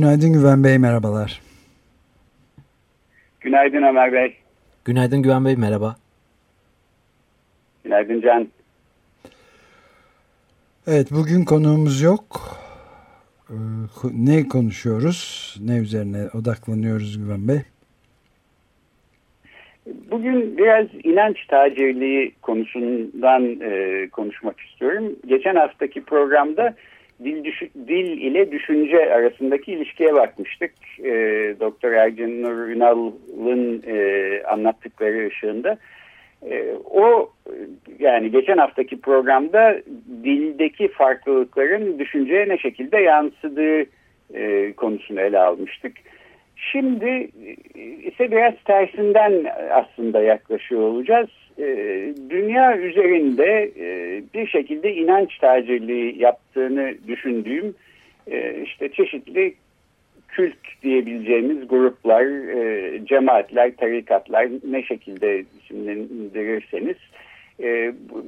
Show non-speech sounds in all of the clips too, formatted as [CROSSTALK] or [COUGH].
Günaydın Güven Bey, merhabalar. Günaydın Ömer Bey. Günaydın Güven Bey, merhaba. Günaydın Can. Evet, bugün konuğumuz yok. Ee, ne konuşuyoruz? Ne üzerine odaklanıyoruz Güven Bey? Bugün biraz inanç tacirliği konusundan e, konuşmak istiyorum. Geçen haftaki programda dil, dil ile düşünce arasındaki ilişkiye bakmıştık. E, Doktor Ercan Nur Ünal'ın e, anlattıkları ışığında. E, o yani geçen haftaki programda dildeki farklılıkların düşünceye ne şekilde yansıdığı e, konusunu ele almıştık. Şimdi e, ise biraz tersinden aslında yaklaşıyor olacağız. E, dünya üzerinde e, bir şekilde inanç tacirliği yaptığını düşündüğüm işte çeşitli kült diyebileceğimiz gruplar, cemaatler, tarikatlar ne şekilde isimlendirirseniz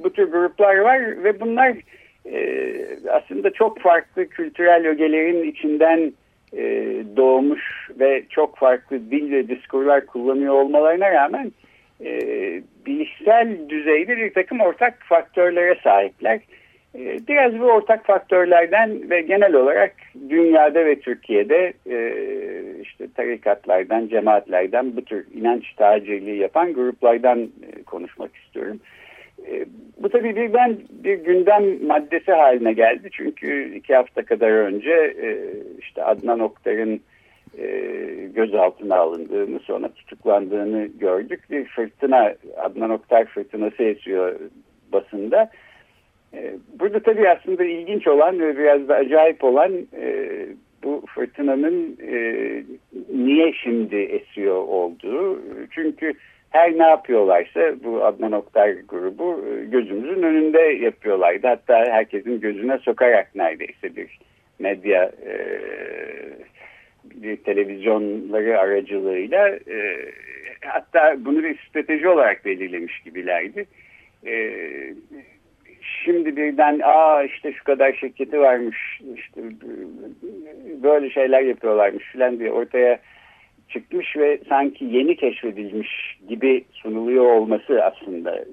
bu tür gruplar var ve bunlar aslında çok farklı kültürel ögelerin içinden e, doğmuş ve çok farklı dil ve diskurlar kullanıyor olmalarına rağmen e, bilişsel düzeyde bir takım ortak faktörlere sahipler. E, biraz bu ortak faktörlerden ve genel olarak dünyada ve Türkiye'de e, işte tarikatlardan, cemaatlerden bu tür inanç tacirliği yapan gruplardan e, konuşmak istiyorum. E, bu tabii birden bir gündem maddesi haline geldi. Çünkü iki hafta kadar önce e, işte Adnan Oktar'ın e, gözaltına alındığını sonra tutuklandığını gördük. Bir fırtına Adnan Oktar fırtınası esiyor basında. burada tabii aslında ilginç olan ve biraz da acayip olan bu fırtınanın niye şimdi esiyor olduğu. Çünkü her ne yapıyorlarsa bu Adnan Oktar grubu e, gözümüzün önünde yapıyorlardı. Hatta herkesin gözüne sokarak neredeyse bir medya e, televizyonları aracılığıyla e, hatta bunu bir strateji olarak belirlemiş gibilerdi. E, şimdi birden aa işte şu kadar şirketi varmış işte böyle şeyler yapıyorlarmış filan diye ortaya çıkmış ve sanki yeni keşfedilmiş gibi sunuluyor olması aslında e,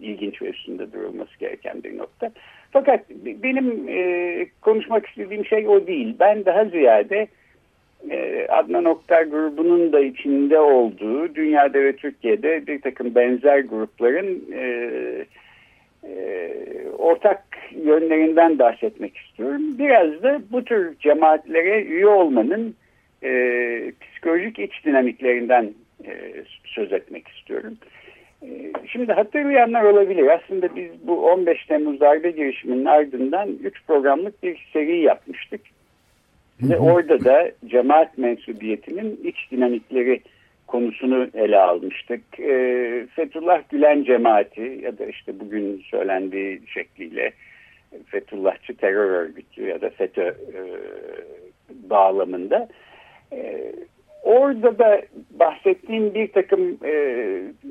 ilginç ve üstünde durulması gereken bir nokta. Fakat benim e, konuşmak istediğim şey o değil. Ben daha ziyade Adnan Oktar grubunun da içinde olduğu dünyada ve Türkiye'de bir takım benzer grupların e, e, ortak yönlerinden bahsetmek istiyorum. Biraz da bu tür cemaatlere üye olmanın e, psikolojik iç dinamiklerinden e, söz etmek istiyorum. E, şimdi hatırlayanlar olabilir. Aslında biz bu 15 Temmuz darbe girişiminin ardından 3 programlık bir seri yapmıştık. Ve orada da cemaat mensubiyetinin iç dinamikleri konusunu ele almıştık. E, Fethullah Gülen cemaati ya da işte bugün söylendiği şekliyle Fethullahçı terör örgütü ya da FETÖ e, bağlamında ee, orada da bahsettiğim bir takım e,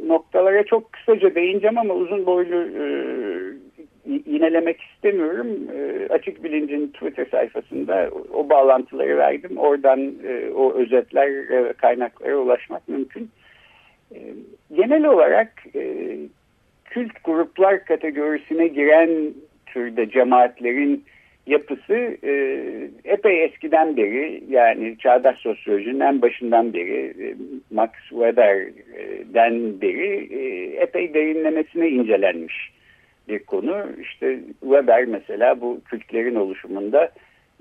noktalara çok kısaca değineceğim ama uzun boylu e, yinelemek istemiyorum. E, Açık Bilinc'in Twitter sayfasında o bağlantıları verdim. Oradan e, o özetler ve kaynaklara ulaşmak mümkün. E, genel olarak e, kült gruplar kategorisine giren türde cemaatlerin yapısı e, epey eskiden beri yani çağdaş sosyolojinin en başından beri e, Max Weber'den beri e, epey derinlemesine incelenmiş bir konu. İşte Weber mesela bu kültlerin oluşumunda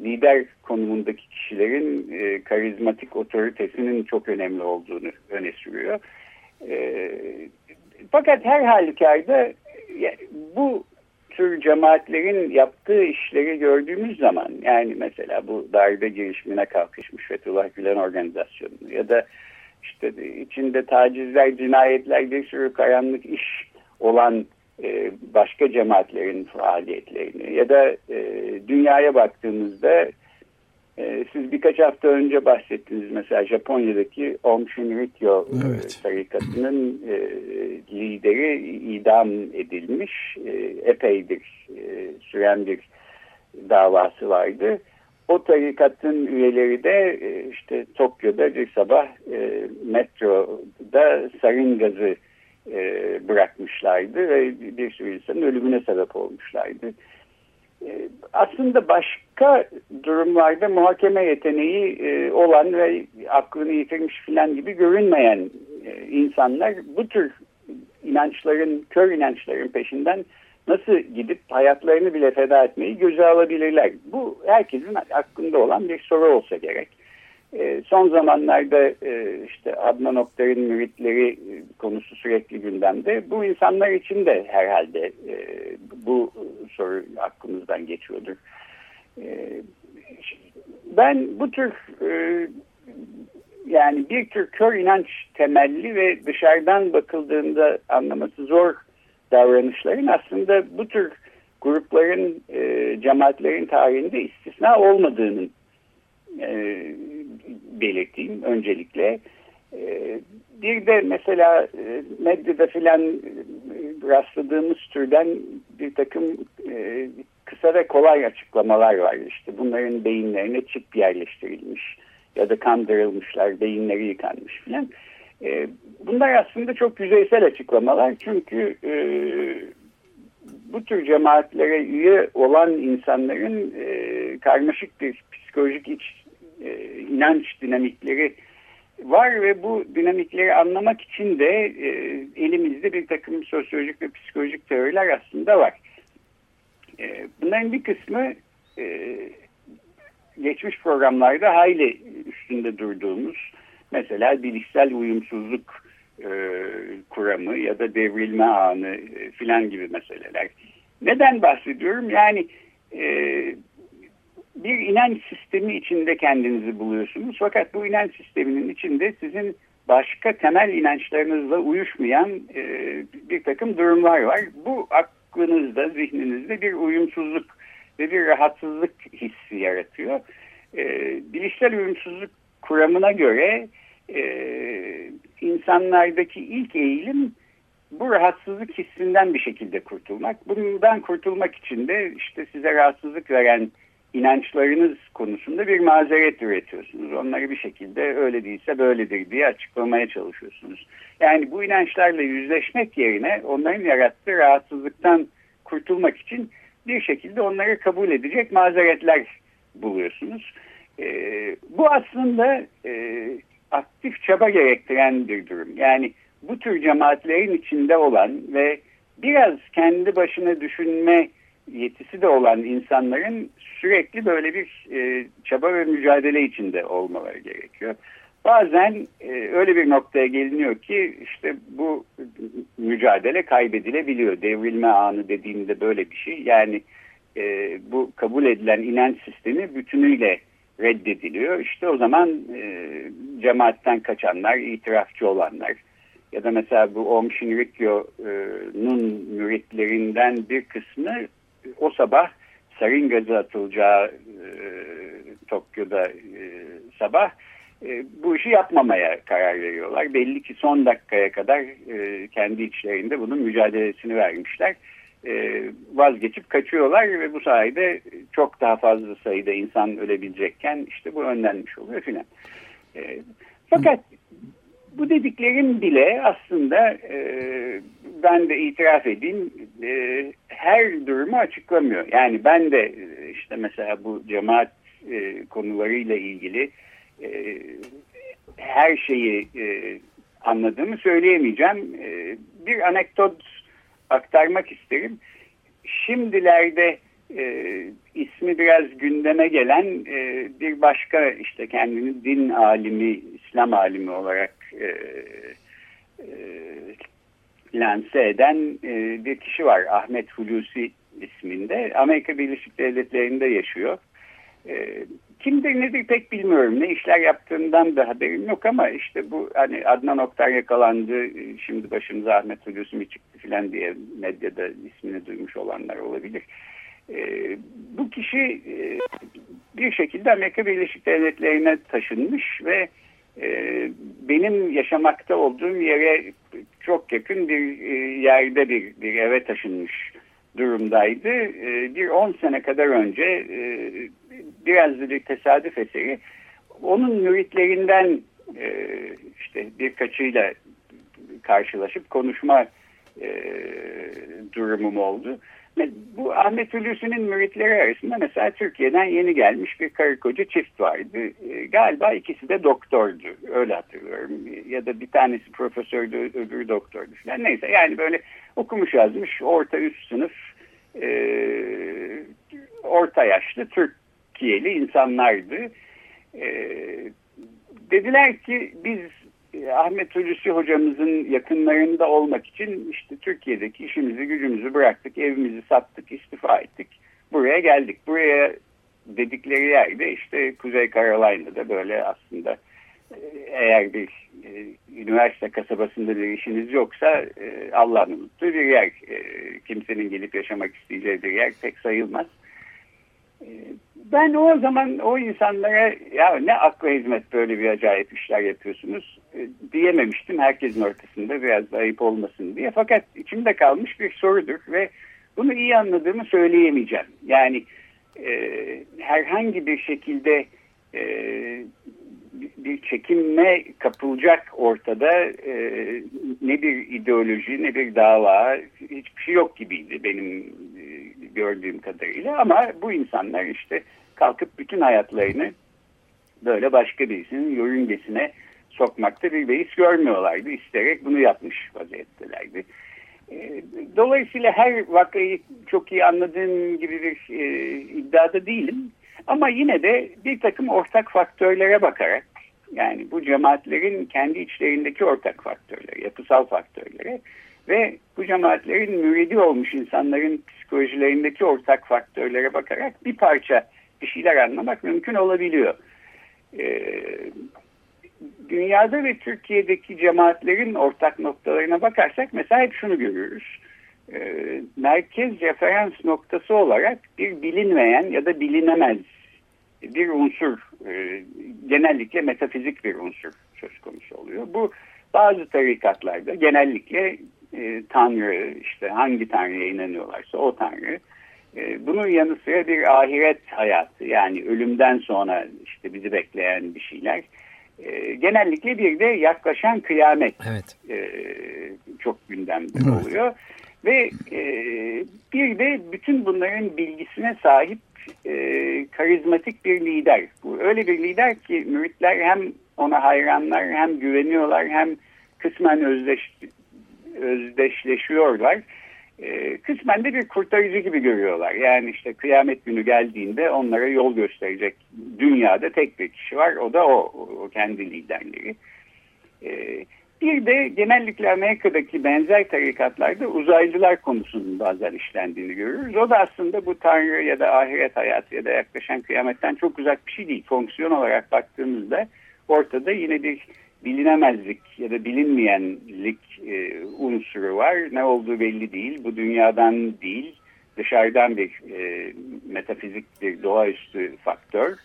lider konumundaki kişilerin e, karizmatik otoritesinin çok önemli olduğunu öne sürüyor. E, fakat her halükarda bu tür cemaatlerin yaptığı işleri gördüğümüz zaman yani mesela bu darbe girişimine kalkışmış Fethullah Gülen organizasyonu ya da işte içinde tacizler, cinayetler bir sürü karanlık iş olan e, başka cemaatlerin faaliyetlerini ya da e, dünyaya baktığımızda e, siz birkaç hafta önce bahsettiniz mesela Japonya'daki Om Shinrikyo evet. tarikatının lideri idam edilmiş epeydir süren bir davası vardı. O tarikatın üyeleri de işte Tokyo'da bir sabah metroda sarin gazı e, bırakmışlardı ve bir sürü insanın ölümüne sebep olmuşlardı. E, aslında başka durumlarda muhakeme yeteneği e, olan ve aklını yitirmiş filan gibi görünmeyen e, insanlar bu tür inançların, kör inançların peşinden nasıl gidip hayatlarını bile feda etmeyi göze alabilirler? Bu herkesin aklında olan bir soru olsa gerek. E, son zamanlarda e, işte Adnan Oktar'ın müritleri e, konusu sürekli gündemde. Bu insanlar için de herhalde e, bu soru aklımızdan geçiyordur. E, ben bu tür yani bir tür kör inanç temelli ve dışarıdan bakıldığında anlaması zor davranışların aslında bu tür grupların, e, cemaatlerin tarihinde istisna olmadığının belirteyim öncelikle. E, bir de mesela e, medyada filan e, rastladığımız türden bir takım e, kısa ve kolay açıklamalar var. İşte bunların beyinlerine çip yerleştirilmiş ya da kandırılmışlar, beyinleri yıkanmış filan. E, bunlar aslında çok yüzeysel açıklamalar çünkü e, bu tür cemaatlere üye olan insanların karmaşık bir psikolojik iç e, inanç dinamikleri var ve bu dinamikleri anlamak için de e, elimizde bir takım sosyolojik ve psikolojik teoriler aslında var. E, bunların bir kısmı e, geçmiş programlarda hayli üstünde durduğumuz mesela bilişsel uyumsuzluk e, kuramı ya da devrilme anı filan gibi meseleler. Neden bahsediyorum? Yani bir inanç sistemi içinde kendinizi buluyorsunuz. Fakat bu inanç sisteminin içinde sizin başka temel inançlarınızla uyuşmayan e, bir takım durumlar var. Bu aklınızda, zihninizde bir uyumsuzluk ve bir rahatsızlık hissi yaratıyor. E, bilişsel uyumsuzluk kuramına göre e, insanlardaki ilk eğilim bu rahatsızlık hissinden bir şekilde kurtulmak. Bundan kurtulmak için de işte size rahatsızlık veren inançlarınız konusunda bir mazeret üretiyorsunuz. Onları bir şekilde öyle değilse böyledir diye açıklamaya çalışıyorsunuz. Yani bu inançlarla yüzleşmek yerine onların yarattığı rahatsızlıktan kurtulmak için bir şekilde onları kabul edecek mazeretler buluyorsunuz. Ee, bu aslında e, aktif çaba gerektiren bir durum. Yani bu tür cemaatlerin içinde olan ve biraz kendi başına düşünme yetisi de olan insanların sürekli böyle bir e, çaba ve mücadele içinde olmaları gerekiyor. Bazen e, öyle bir noktaya geliniyor ki işte bu mücadele kaybedilebiliyor. Devrilme anı dediğimde böyle bir şey. Yani e, bu kabul edilen inanç sistemi bütünüyle reddediliyor. İşte o zaman e, cemaatten kaçanlar, itirafçı olanlar ya da mesela bu Om Shinrikyo'nun müritlerinden bir kısmı o sabah sarin gazı atılacağı e, Tokyo'da e, sabah e, bu işi yapmamaya karar veriyorlar. Belli ki son dakikaya kadar e, kendi içlerinde bunun mücadelesini vermişler. E, vazgeçip kaçıyorlar ve bu sayede çok daha fazla sayıda insan ölebilecekken işte bu önlenmiş oluyor filan. E, fakat bu dediklerim bile aslında e, ben de itiraf edeyim e, her durumu açıklamıyor. Yani ben de e, işte mesela bu cemaat e, konularıyla ilgili e, her şeyi e, anladığımı söyleyemeyeceğim. E, bir anekdot aktarmak isterim. Şimdilerde e, ismi biraz gündeme gelen e, bir başka işte kendini din alimi, İslam alimi olarak e, e, lanse eden e, bir kişi var. Ahmet Hulusi isminde Amerika Birleşik Devletleri'nde yaşıyor. E, kimdir nedir pek bilmiyorum. Ne işler yaptığından da haberim yok ama işte bu hani Adnan Oktar yakalandı. Şimdi başımıza Ahmet Hulusi mi çıktı filan diye medyada ismini duymuş olanlar olabilir. E, bu kişi e, bir şekilde Amerika Birleşik Devletleri'ne taşınmış ve e, benim yaşamakta olduğum yere çok yakın bir e, yerde bir, bir eve taşınmış durumdaydı. E, bir 10 sene kadar önce e, biraz da bir tesadüf eseri onun müritlerinden e, işte birkaçıyla karşılaşıp konuşma e, durumum oldu. Ve bu Ahmet Hulusi'nin müritleri arasında mesela Türkiye'den yeni gelmiş bir karı koca çift vardı. E, galiba ikisi de doktordu. Öyle hatırlıyorum. Ya da bir tanesi profesördü, öbürü doktordu falan. Neyse yani böyle okumuş yazmış orta üst sınıf e, orta yaşlı Türkiye'li insanlardı. E, dediler ki biz Ahmet Hulusi hocamızın yakınlarında olmak için işte Türkiye'deki işimizi gücümüzü bıraktık, evimizi sattık, istifa ettik. Buraya geldik. Buraya dedikleri yerde işte Kuzey Carolina'da böyle aslında e, eğer bir e, üniversite kasabasında bir işiniz yoksa e, Allah'ın unuttuğu bir yer. E, kimsenin gelip yaşamak isteyeceği bir yer pek sayılmaz. Ben o zaman o insanlara ya ne akla hizmet böyle bir acayip işler yapıyorsunuz e, diyememiştim herkesin ortasında biraz da ayıp olmasın diye. Fakat içimde kalmış bir sorudur ve bunu iyi anladığımı söyleyemeyeceğim. Yani e, herhangi bir şekilde e, bir çekinme kapılacak ortada e, ne bir ideoloji ne bir dava hiçbir şey yok gibiydi benim gördüğüm kadarıyla ama bu insanlar işte kalkıp bütün hayatlarını böyle başka birisinin yörüngesine sokmakta bir beis görmüyorlardı. İsterek bunu yapmış vaziyettelerdi. E, dolayısıyla her vakayı çok iyi anladığım gibi bir e, iddiada değilim. Ama yine de bir takım ortak faktörlere bakarak yani bu cemaatlerin kendi içlerindeki ortak faktörleri, yapısal faktörleri ve bu cemaatlerin müridi olmuş insanların psikolojilerindeki ortak faktörlere bakarak bir parça bir şeyler anlamak mümkün olabiliyor. Ee, dünyada ve Türkiye'deki cemaatlerin ortak noktalarına bakarsak mesela hep şunu görüyoruz. Ee, merkez referans noktası olarak bir bilinmeyen ya da bilinemez bir unsur, e, genellikle metafizik bir unsur söz konusu oluyor. Bu bazı tarikatlarda genellikle e, Tanrı, işte hangi Tanrı'ya inanıyorlarsa o Tanrı. E, bunun yanı sıra bir ahiret hayatı yani ölümden sonra işte bizi bekleyen bir şeyler. E, genellikle bir de yaklaşan kıyamet evet. e, çok gündemde evet. oluyor. Ve e, bir de bütün bunların bilgisine sahip e, karizmatik bir lider. Bu öyle bir lider ki müritler hem ona hayranlar hem güveniyorlar hem kısmen özdeş, özdeşleşiyorlar. E, kısmen de bir kurtarıcı gibi görüyorlar. Yani işte kıyamet günü geldiğinde onlara yol gösterecek dünyada tek bir kişi var. O da o, o kendi liderleri. E, bir de genellikle Amerika'daki benzer tarikatlarda uzaylılar konusunun bazen işlendiğini görürüz. O da aslında bu Tanrı ya da ahiret hayatı ya da yaklaşan kıyametten çok uzak bir şey değil. Fonksiyon olarak baktığımızda ortada yine bir bilinemezlik ya da bilinmeyenlik e, unsuru var. Ne olduğu belli değil. Bu dünyadan değil, dışarıdan bir e, metafizik bir doğaüstü faktör.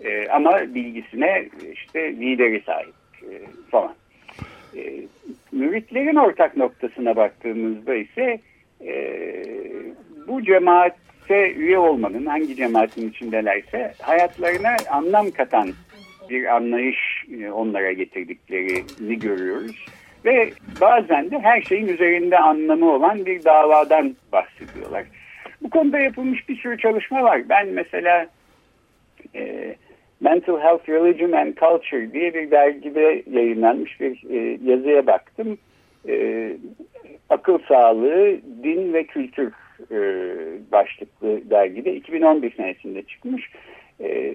E, ama bilgisine işte lideri sahip e, falan. E, müritlerin ortak noktasına baktığımızda ise e, bu cemaate üye olmanın hangi cemaatin içindelerse hayatlarına anlam katan bir anlayış e, onlara getirdiklerini görüyoruz. Ve bazen de her şeyin üzerinde anlamı olan bir davadan bahsediyorlar. Bu konuda yapılmış bir sürü çalışma var. Ben mesela e, Mental Health, Religion and Culture diye bir dergide yayınlanmış bir e, yazıya baktım. E, akıl sağlığı, din ve kültür e, başlıklı dergide 2011 senesinde çıkmış. E,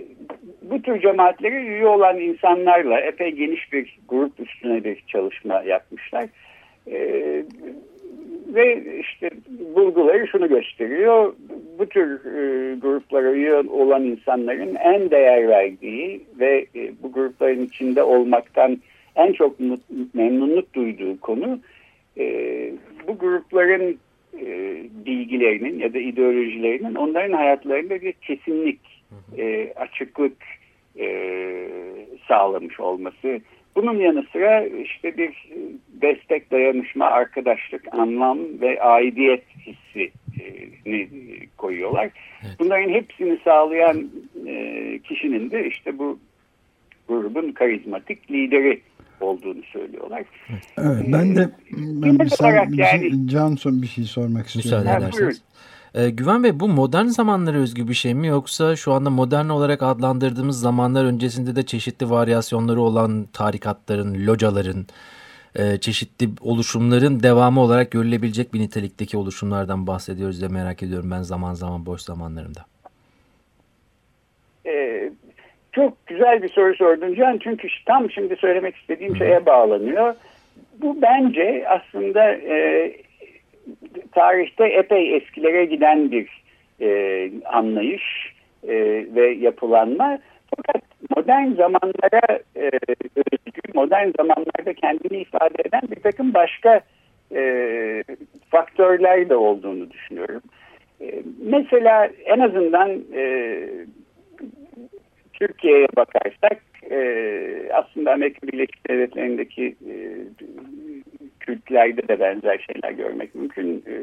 bu tür cemaatlere üye olan insanlarla epey geniş bir grup üstüne bir çalışma yapmışlar. E, ve işte bulguları şunu gösteriyor. Bu tür e, gruplara üye olan insanların en değer verdiği ve e, bu grupların içinde olmaktan en çok memnunluk duyduğu konu e, bu grupların bilgilerinin ya da ideolojilerinin onların hayatlarında bir kesinlik, e, açıklık e, sağlamış olması. Bunun yanı sıra işte bir destek, dayanışma, arkadaşlık, anlam ve aidiyet hissini koyuyorlar. Evet. Bunların hepsini sağlayan e, kişinin de işte bu grubun karizmatik lideri olduğunu söylüyorlar. Evet, ben de ben bir, sen, yani, Canson bir şey sormak istiyorum. Müsaade ederseniz. Ee, Güven Bey bu modern zamanlara özgü bir şey mi yoksa şu anda modern olarak adlandırdığımız zamanlar öncesinde de çeşitli varyasyonları olan tarikatların, locaların, e, çeşitli oluşumların devamı olarak görülebilecek bir nitelikteki oluşumlardan bahsediyoruz diye merak ediyorum ben zaman zaman boş zamanlarımda. Ee, çok güzel bir soru sordun Can çünkü tam şimdi söylemek istediğim şeye bağlanıyor. Bu bence aslında e, tarihte epey eskilere giden bir e, anlayış e, ve yapılanma. Fakat modern zamanlara e, özgü, modern zamanlarda kendini ifade eden bir takım başka e, faktörler de olduğunu düşünüyorum. E, mesela en azından e, Türkiye'ye bakarsak e, aslında Amerika Birleşik Devletleri'ndeki e, Kürtlerde de benzer şeyler görmek mümkün. E,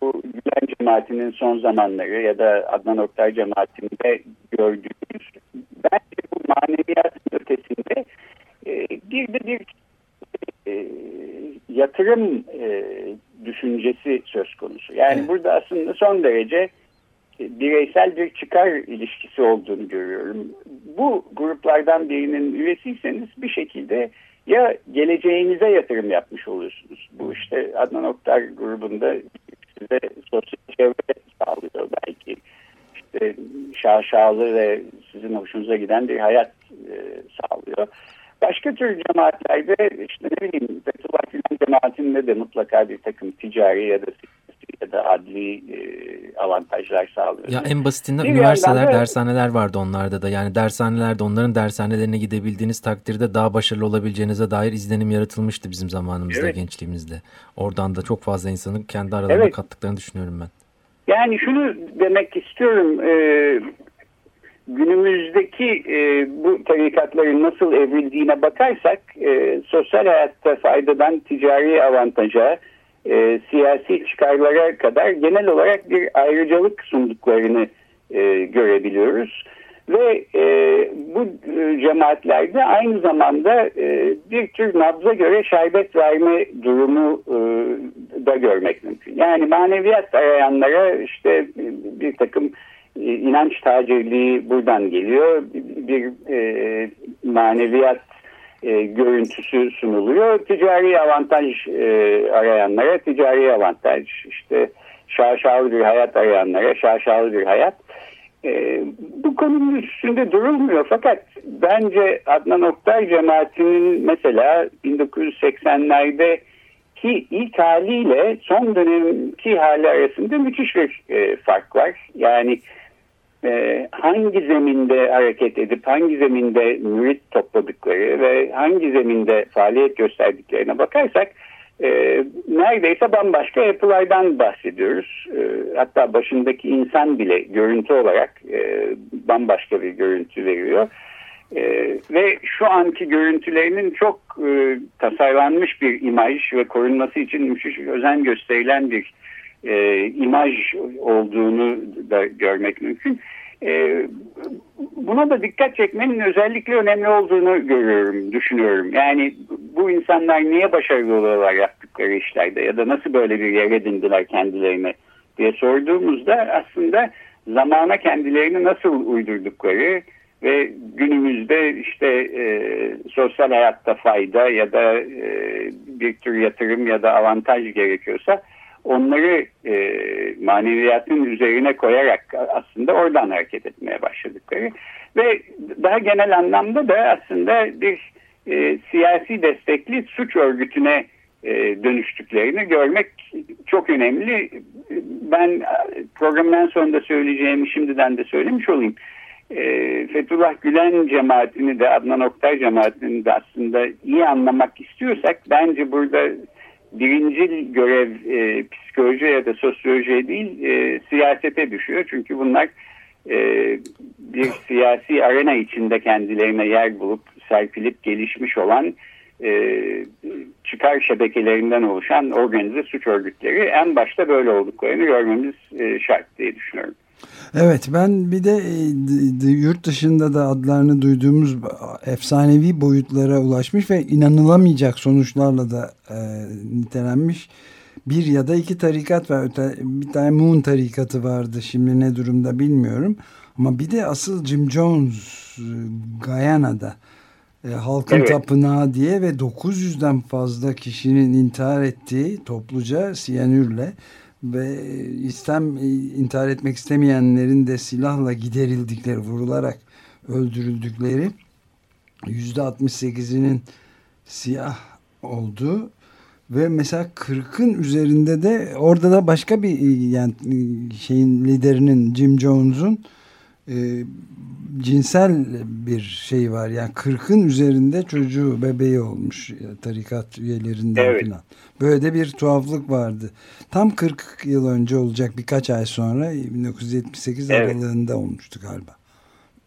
bu Gülen cemaatinin son zamanları ya da Adnan Oktar cemaatinde gördüğümüz bence bu maneviyatın ötesinde e, bir de bir e, yatırım e, düşüncesi söz konusu. Yani evet. burada aslında son derece bireysel bir çıkar ilişkisi olduğunu görüyorum. Bu gruplardan birinin üyesiyseniz bir şekilde ya geleceğinize yatırım yapmış oluyorsunuz. Bu işte Adnan Oktar grubunda size sosyal çevre sağlıyor belki. İşte şaşalı ve sizin hoşunuza giden bir hayat e, sağlıyor. Başka tür cemaatlerde işte ne bileyim Fethullah Gülen cemaatinde de mutlaka bir takım ticari ya da ya da adli e, avantajlar sağlıyor. Ya en basitinden bir üniversiteler, de, dershaneler vardı onlarda da. Yani dershanelerde onların dershanelerine gidebildiğiniz takdirde daha başarılı olabileceğinize dair izlenim yaratılmıştı bizim zamanımızda, evet. gençliğimizde. Oradan da çok fazla insanın kendi aralarına evet. kattıklarını düşünüyorum ben. Yani şunu demek istiyorum. E, günümüzdeki e, bu tarikatların nasıl evrildiğine bakarsak e, sosyal hayatta faydadan ticari avantaja, e, siyasi çıkarlara kadar genel olarak bir ayrıcalık sunduklarını e, görebiliyoruz. Ve e, bu e, cemaatlerde aynı zamanda e, bir tür nabza göre şerbet verme durumu e, da görmek mümkün. Yani maneviyat arayanlara işte bir takım e, inanç tacirliği buradan geliyor. Bir e, maneviyat e, görüntüsü sunuluyor. Ticari avantaj e, arayanlara ticari avantaj, işte şaşalı bir hayat arayanlara şaşalı bir hayat. E, bu konunun üstünde durulmuyor fakat bence Adnan Oktay cemaatinin mesela 1980'lerde ki ilk haliyle son dönemki hali arasında müthiş bir e, fark var. Yani e, hangi zeminde hareket edip hangi zeminde mürit topladıkları ve hangi zeminde faaliyet gösterdiklerine bakarsak e, neredeyse bambaşka yapılardan bahsediyoruz. E, hatta başındaki insan bile görüntü olarak e, bambaşka bir görüntü veriyor. E, ve şu anki görüntülerinin çok e, tasarlanmış bir imaj ve korunması için müthiş özen gösterilen bir e, imaj olduğunu da görmek mümkün. E, buna da dikkat çekmenin özellikle önemli olduğunu görüyorum, düşünüyorum. Yani bu insanlar niye başarılı oluyorlar yaptıkları işlerde ya da nasıl böyle bir yer edindiler kendilerine diye sorduğumuzda aslında zamana kendilerini nasıl uydurdukları ve günümüzde işte e, sosyal hayatta fayda ya da e, bir tür yatırım ya da avantaj gerekiyorsa onları e, maneviyatın üzerine koyarak aslında oradan hareket etmeye başladıkları ve daha genel anlamda da aslında bir e, siyasi destekli suç örgütüne e, dönüştüklerini görmek çok önemli. Ben programın en sonunda söyleyeceğimi şimdiden de söylemiş olayım. E, Fethullah Gülen cemaatini de Adnan Oktay cemaatini de aslında iyi anlamak istiyorsak bence burada birinci görev e, psikoloji ya da sosyoloji değil e, siyasete düşüyor. Çünkü bunlar e, bir siyasi arena içinde kendilerine yer bulup serpilip gelişmiş olan e, çıkar şebekelerinden oluşan organize suç örgütleri en başta böyle olduklarını görmemiz e, şart diye düşünüyorum. Evet ben bir de e, yurt dışında da adlarını duyduğumuz efsanevi boyutlara ulaşmış ve inanılamayacak sonuçlarla da e, nitelenmiş bir ya da iki tarikat var. Bir tane Moon tarikatı vardı şimdi ne durumda bilmiyorum. Ama bir de asıl Jim Jones e, Gayana'da e, halkın evet. tapınağı diye ve 900'den fazla kişinin intihar ettiği topluca siyanürle ve istem intihar etmek istemeyenlerin de silahla giderildikleri vurularak öldürüldükleri %68'inin siyah olduğu ve mesela 40'ın üzerinde de orada da başka bir yani şeyin liderinin Jim Jones'un e, cinsel bir şey var. Yani 40'ın üzerinde çocuğu bebeği olmuş tarikat üyelerinden evet. falan. Böyle de bir tuhaflık vardı. Tam 40 yıl önce olacak birkaç ay sonra 1978 evet. aralığında olmuştu galiba.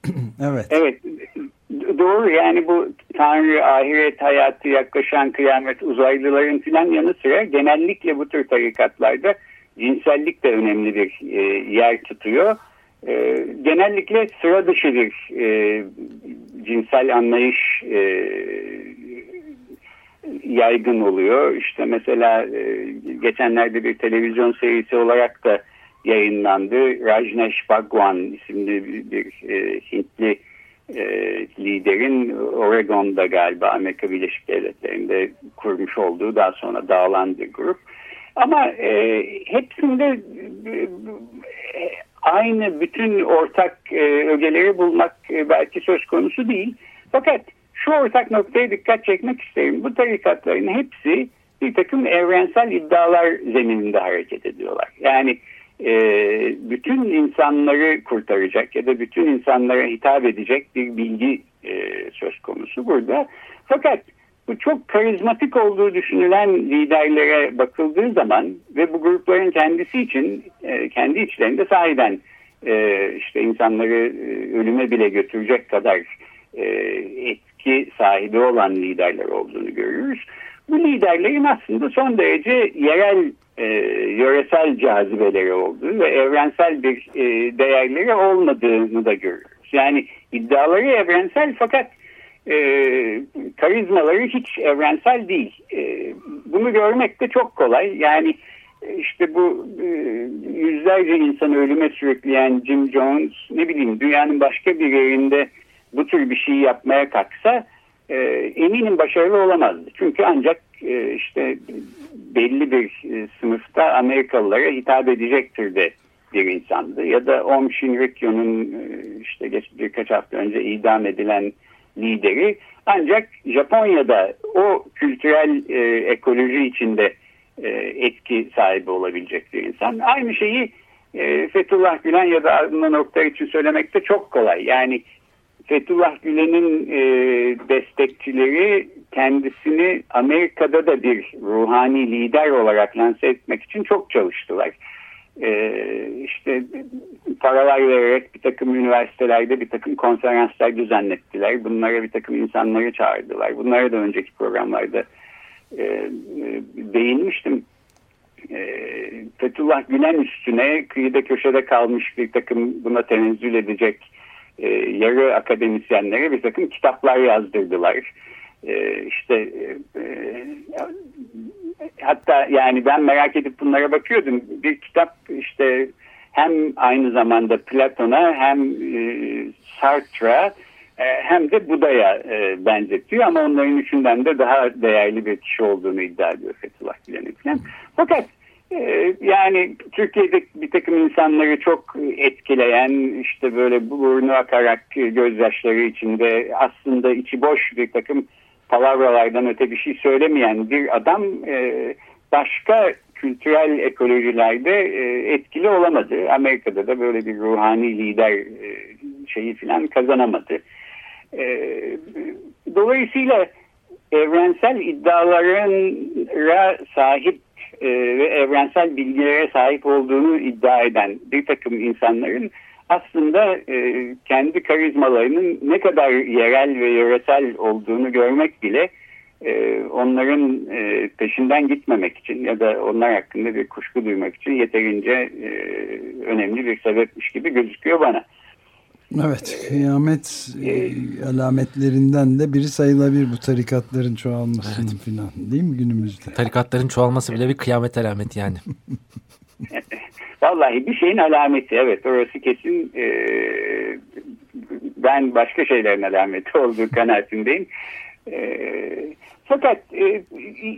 [CLEARS THROAT] evet. Evet. Doğru yani bu Tanrı, ahiret hayatı, yaklaşan kıyamet, uzaylıların filan yanı sıra genellikle bu tür tarikatlarda cinsellik de önemli bir e, yer tutuyor e, genellikle sıra dışı bir e, cinsel anlayış e, yaygın oluyor. İşte mesela e, geçenlerde bir televizyon serisi olarak da yayınlandı. Rajneesh Bhagwan isimli bir, bir e, Hintli e, liderin Oregon'da galiba Amerika Birleşik Devletleri'nde kurmuş olduğu daha sonra dağılan bir grup. Ama e, hepsinde e, aynı bütün ortak e, ögeleri bulmak e, belki söz konusu değil. Fakat şu ortak noktaya dikkat çekmek isterim. Bu tarikatların hepsi bir takım evrensel iddialar zemininde hareket ediyorlar. Yani e, bütün insanları kurtaracak ya da bütün insanlara hitap edecek bir bilgi e, söz konusu burada. Fakat bu çok karizmatik olduğu düşünülen liderlere bakıldığı zaman ve bu grupların kendisi için e, kendi içlerinde sahiden e, işte insanları e, ölüme bile götürecek kadar etki sahibi olan liderler olduğunu görüyoruz. Bu liderlerin aslında son derece yerel, yöresel cazibeleri olduğu ve evrensel bir değerleri olmadığını da görüyoruz. Yani iddiaları evrensel fakat e, karizmaları hiç evrensel değil. E, bunu görmek de çok kolay. Yani e, işte bu e, yüzlerce insanı ölüme sürükleyen Jim Jones ne bileyim dünyanın başka bir yerinde bu tür bir şey yapmaya kalksa e, eminim başarılı olamazdı. Çünkü ancak e, işte belli bir e, sınıfta Amerikalılara hitap edecektir de bir insandı. Ya da Om Shinrikyo'nun e, işte geç, birkaç hafta önce idam edilen lideri ancak Japonya'da o kültürel e, ekoloji içinde e, etki sahibi olabilecek bir insan. Aynı şeyi e, Fethullah Gülen ya da Adnan nokta için söylemek de çok kolay. Yani Fethullah Gülen'in e, destekçileri kendisini Amerika'da da bir ruhani lider olarak lanse etmek için çok çalıştılar e, işte paralar vererek bir takım üniversitelerde bir takım konferanslar düzenlettiler. Bunlara bir takım insanları çağırdılar. Bunlara da önceki programlarda e, değinmiştim. E, Fethullah Gülen üstüne kıyıda köşede kalmış bir takım buna tenezzül edecek e, yarı akademisyenlere bir takım kitaplar yazdırdılar. E, işte e, hatta yani ben merak edip bunlara bakıyordum. Bir kitap işte hem aynı zamanda Platon'a hem e, Sartre'a e, hem de Buda'ya e, benzetiyor ama onların üçünden de daha değerli bir kişi olduğunu iddia ediyor Fethullah Gülen'in falan. Fakat e, yani Türkiye'de bir takım insanları çok etkileyen işte böyle burnu akarak gözyaşları içinde aslında içi boş bir takım palavralardan öte bir şey söylemeyen bir adam e, başka kültürel ekolojilerde e, etkili olamadı. Amerika'da da böyle bir ruhani lider e, şeyi falan kazanamadı. Dolayısıyla evrensel iddialara sahip e, ve evrensel bilgilere sahip olduğunu iddia eden bir takım insanların aslında e, kendi karizmalarının ne kadar yerel ve yöresel olduğunu görmek bile e, onların e, peşinden gitmemek için ya da onlar hakkında bir kuşku duymak için yeterince e, önemli bir sebepmiş gibi gözüküyor bana. Evet, kıyamet e, alametlerinden de biri sayılabilir bu tarikatların çoğalmasının evet. falan değil mi günümüzde? Tarikatların çoğalması bile bir kıyamet alameti yani. [LAUGHS] Vallahi bir şeyin alameti evet orası kesin e, ben başka şeylerin alameti olduğu kanaatindeyim. E, fakat e,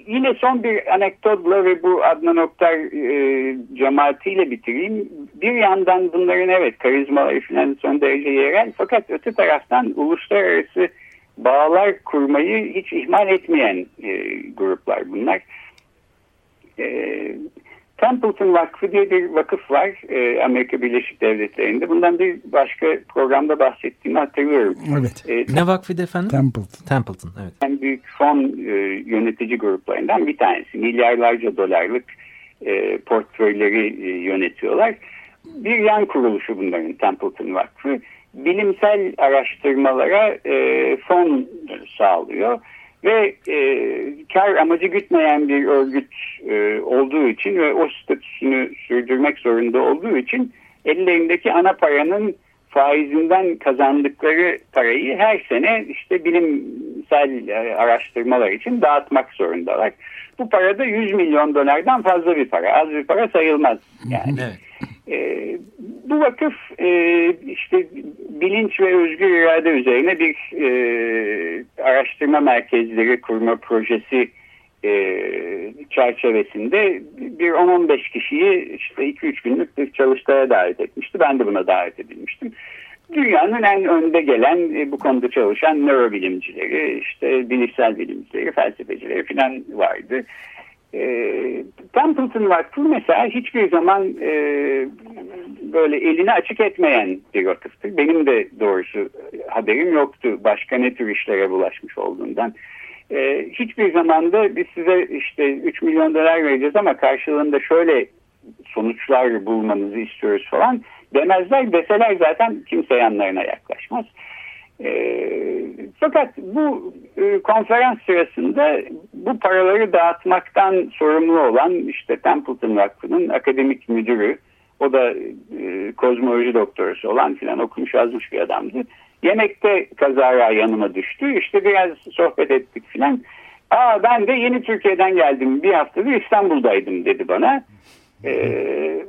yine son bir anekdotla ve bu Adnan Oktar e, cemaatiyle bitireyim. Bir yandan bunların evet karizmaları falan son derece yerel fakat öte taraftan uluslararası bağlar kurmayı hiç ihmal etmeyen e, gruplar bunlar. E, Templeton Vakfı diye bir vakıf var e, Amerika Birleşik Devletleri'nde. Bundan bir başka programda bahsettiğimi hatırlıyorum. Evet. E, ne vakfıydı efendim? Templeton. Templeton, evet. En büyük fon e, yönetici gruplarından bir tanesi. Milyarlarca dolarlık e, portföyleri e, yönetiyorlar. Bir yan kuruluşu bunların Templeton Vakfı. Bilimsel araştırmalara e, fon sağlıyor ve e, kar amacı gütmeyen bir örgüt e, olduğu için ve o statüsünü sürdürmek zorunda olduğu için ellerindeki ana paranın faizinden kazandıkları parayı her sene işte bilimsel e, araştırmalar için dağıtmak zorundalar. Bu para da 100 milyon dolardan fazla bir para. Az bir para sayılmaz yani. Evet. E, bu vakıf e, işte bilinç ve özgür irade üzerine bir e, araştırma merkezleri kurma projesi e, çerçevesinde bir 10-15 kişiyi işte 2-3 günlük bir çalıştaya davet etmişti. Ben de buna davet edilmiştim. Dünyanın en önde gelen e, bu konuda çalışan nörobilimcileri, işte bilişsel bilimcileri, felsefecileri falan vardı. E, Templeton Vakfı mesela hiçbir zaman e, böyle elini açık etmeyen bir vakıftır. Benim de doğrusu haberim yoktu başka ne tür işlere bulaşmış olduğundan. E, hiçbir zamanda biz size işte 3 milyon dolar vereceğiz ama karşılığında şöyle sonuçlar bulmanızı istiyoruz falan demezler. Deseler zaten kimse yanlarına yaklaşmaz. E, fakat bu e, konferans sırasında bu paraları dağıtmaktan sorumlu olan işte Templeton Vakfı'nın akademik müdürü, o da e, kozmoloji doktorusu olan filan okumuş yazmış bir adamdı. Yemekte kazara yanıma düştü. İşte biraz sohbet ettik filan. Aa ben de yeni Türkiye'den geldim. Bir haftadır İstanbul'daydım dedi bana. Ee,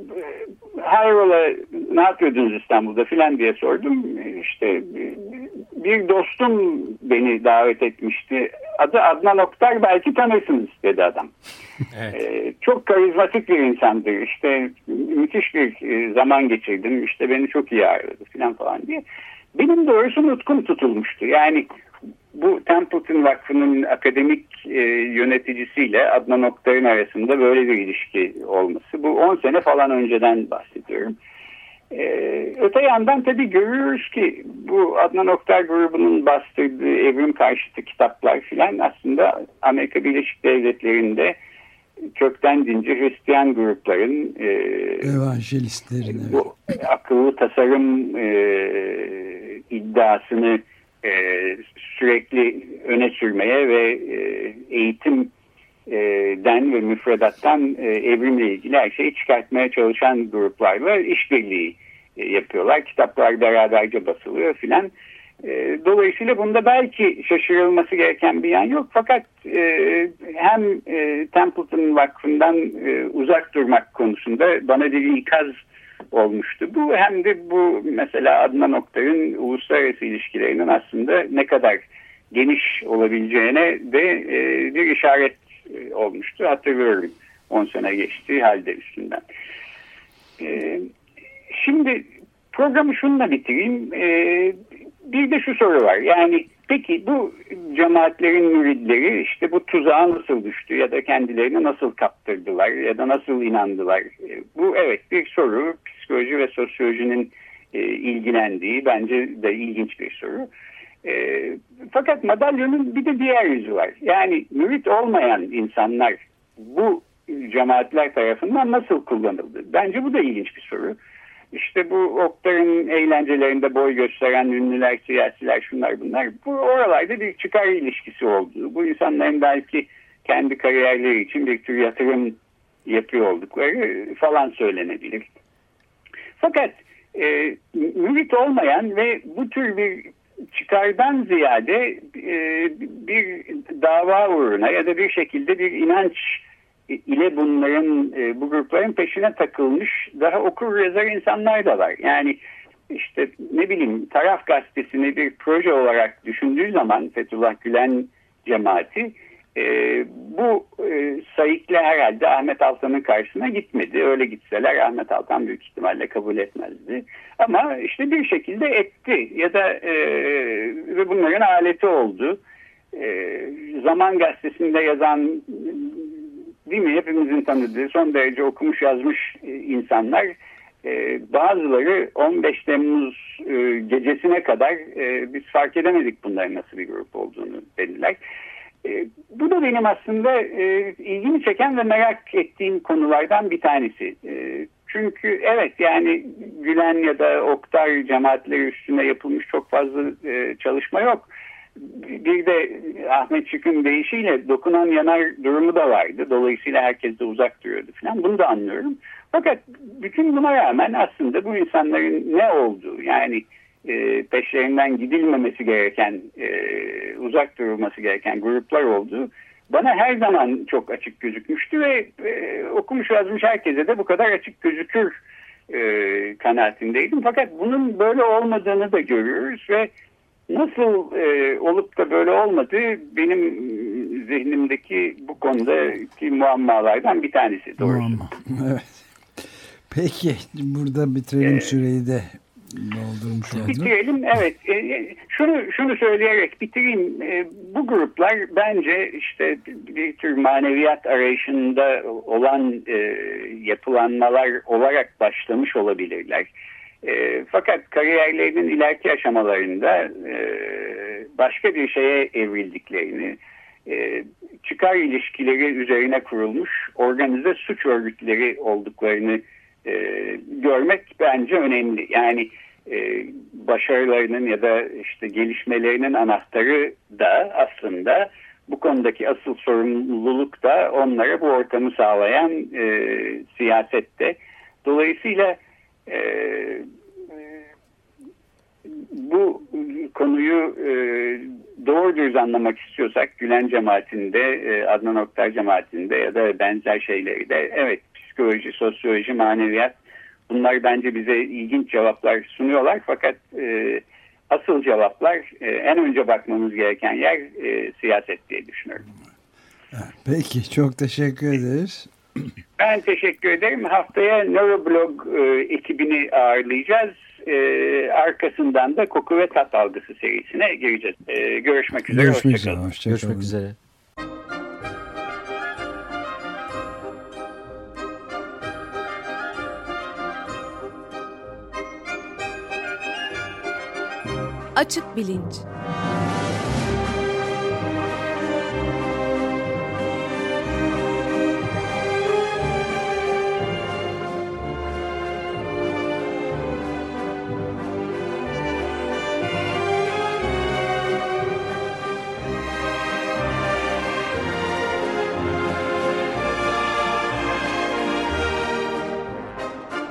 hayrola ne yapıyordunuz İstanbul'da filan diye sordum. İşte bir dostum beni davet etmişti. Adı Adnan Oktar belki tanırsınız dedi adam. Evet. Ee, çok karizmatik bir insandır. İşte müthiş bir e, zaman geçirdim. İşte beni çok iyi ağırladı filan falan diye. Benim doğrusu nutkum tutulmuştu. Yani bu Templeton Vakfı'nın akademik e, yöneticisiyle Adnan Oktar'ın arasında böyle bir ilişki olması. Bu 10 sene falan önceden bahsediyorum. Ee, öte yandan tabii görüyoruz ki bu Adnan Oktar grubunun bastırdığı evrim karşıtı kitaplar filan aslında Amerika Birleşik Devletleri'nde kökten dinci Hristiyan grupların e, evangelistlerin bu akıllı tasarım e, iddiasını e, sürekli öne sürmeye ve e, eğitim den ve müfredattan e, evrimle ilgili her şeyi çıkartmaya çalışan gruplarla işbirliği e, yapıyorlar. Kitaplar beraberce basılıyor filan. E, dolayısıyla bunda belki şaşırılması gereken bir yan yok. Fakat hem Templeton Vakfı'ndan uzak durmak konusunda bana bir ikaz olmuştu. Bu hem de bu mesela Adnan Oktay'ın uluslararası ilişkilerinin aslında ne kadar geniş olabileceğine de e, bir işaret e, olmuştu. Hatırlıyorum 10 sene geçti halde üstünden. E, şimdi programı şununla bitireyim. E, bir de şu soru var. Yani peki bu cemaatlerin müridleri işte bu tuzağa nasıl düştü ya da kendilerini nasıl kaptırdılar ya da nasıl inandılar? E, bu evet bir soru psikoloji ve sosyolojinin e, ilgilendiği bence de ilginç bir soru. E, fakat madalyonun bir de diğer yüzü var. Yani mürit olmayan insanlar bu cemaatler tarafından nasıl kullanıldı? Bence bu da ilginç bir soru. İşte bu Oktar'ın eğlencelerinde boy gösteren ünlüler, siyasiler, şunlar bunlar. Bu oralarda bir çıkar ilişkisi olduğu, bu insanların belki kendi kariyerleri için bir tür yatırım yapıyor oldukları falan söylenebilir. Fakat e, mürit olmayan ve bu tür bir çıkardan ziyade e, bir dava uğruna ya da bir şekilde bir inanç ile bunların e, bu grupların peşine takılmış daha okur yazar insanlar da var. Yani işte ne bileyim taraf gazetesini bir proje olarak düşündüğü zaman Fethullah Gülen cemaati e, bu e, sayıkla herhalde Ahmet Altan'ın karşısına gitmedi. Öyle gitseler Ahmet Altan büyük ihtimalle kabul etmezdi. Ama işte bir şekilde etti ya da e, ve bunların aleti oldu. E, Zaman gazetesinde yazan değil mi hepimizin tanıdığı son derece okumuş yazmış e, insanlar e, bazıları 15 Temmuz e, gecesine kadar biz fark edemedik bunların nasıl bir grup olduğunu dediler. Bu da benim aslında ilgimi çeken ve merak ettiğim konulardan bir tanesi. Çünkü evet yani Gülen ya da Oktar cemaatleri üstüne yapılmış çok fazla çalışma yok bir de Ahmet Çık'ın deyişiyle dokunan yanar durumu da vardı. Dolayısıyla herkes de uzak duruyordu falan. Bunu da anlıyorum. Fakat bütün buna rağmen aslında bu insanların ne olduğu yani e, peşlerinden gidilmemesi gereken, e, uzak durulması gereken gruplar olduğu bana her zaman çok açık gözükmüştü ve e, okumuş yazmış herkese de bu kadar açık gözükür e, kanaatindeydim. Fakat bunun böyle olmadığını da görüyoruz ve Nasıl e, olup da böyle olmadı benim zihnimdeki bu konudaki muammalardan bir tanesi doğrusu. Muamma. [LAUGHS] Evet. Peki burada bitirelim ee, süreyi de doldurmuş olduk. Bitirelim evet. E, şunu şunu söyleyerek bitireyim. E, bu gruplar bence işte bir tür maneviyat arayışında olan e, yapılanmalar olarak başlamış olabilirler e, fakat kariyerlerinin ileriki aşamalarında e, başka bir şeye evrildiklerini, e, çıkar ilişkileri üzerine kurulmuş organize suç örgütleri olduklarını e, görmek bence önemli. Yani e, başarılarının ya da işte gelişmelerinin anahtarı da aslında bu konudaki asıl sorumluluk da onlara bu ortamı sağlayan e, siyasette. Dolayısıyla e, bu konuyu e, doğru düz anlamak istiyorsak Gülen cemaatinde, e, Adnan Oktar cemaatinde ya da benzer şeyleri de evet psikoloji, sosyoloji, maneviyat bunlar bence bize ilginç cevaplar sunuyorlar fakat e, asıl cevaplar e, en önce bakmamız gereken yer e, siyaset diye düşünüyorum. Peki çok teşekkür ederiz. Ben teşekkür ederim. Haftaya Neuroblog e, ekibini ağırlayacağız. E, arkasından da koku ve tat algısı serisine gireceğiz. E, görüşmek üzere. Görüşmek üzere. Hoşçakalın. Görüşmek üzere. Açık Bilinç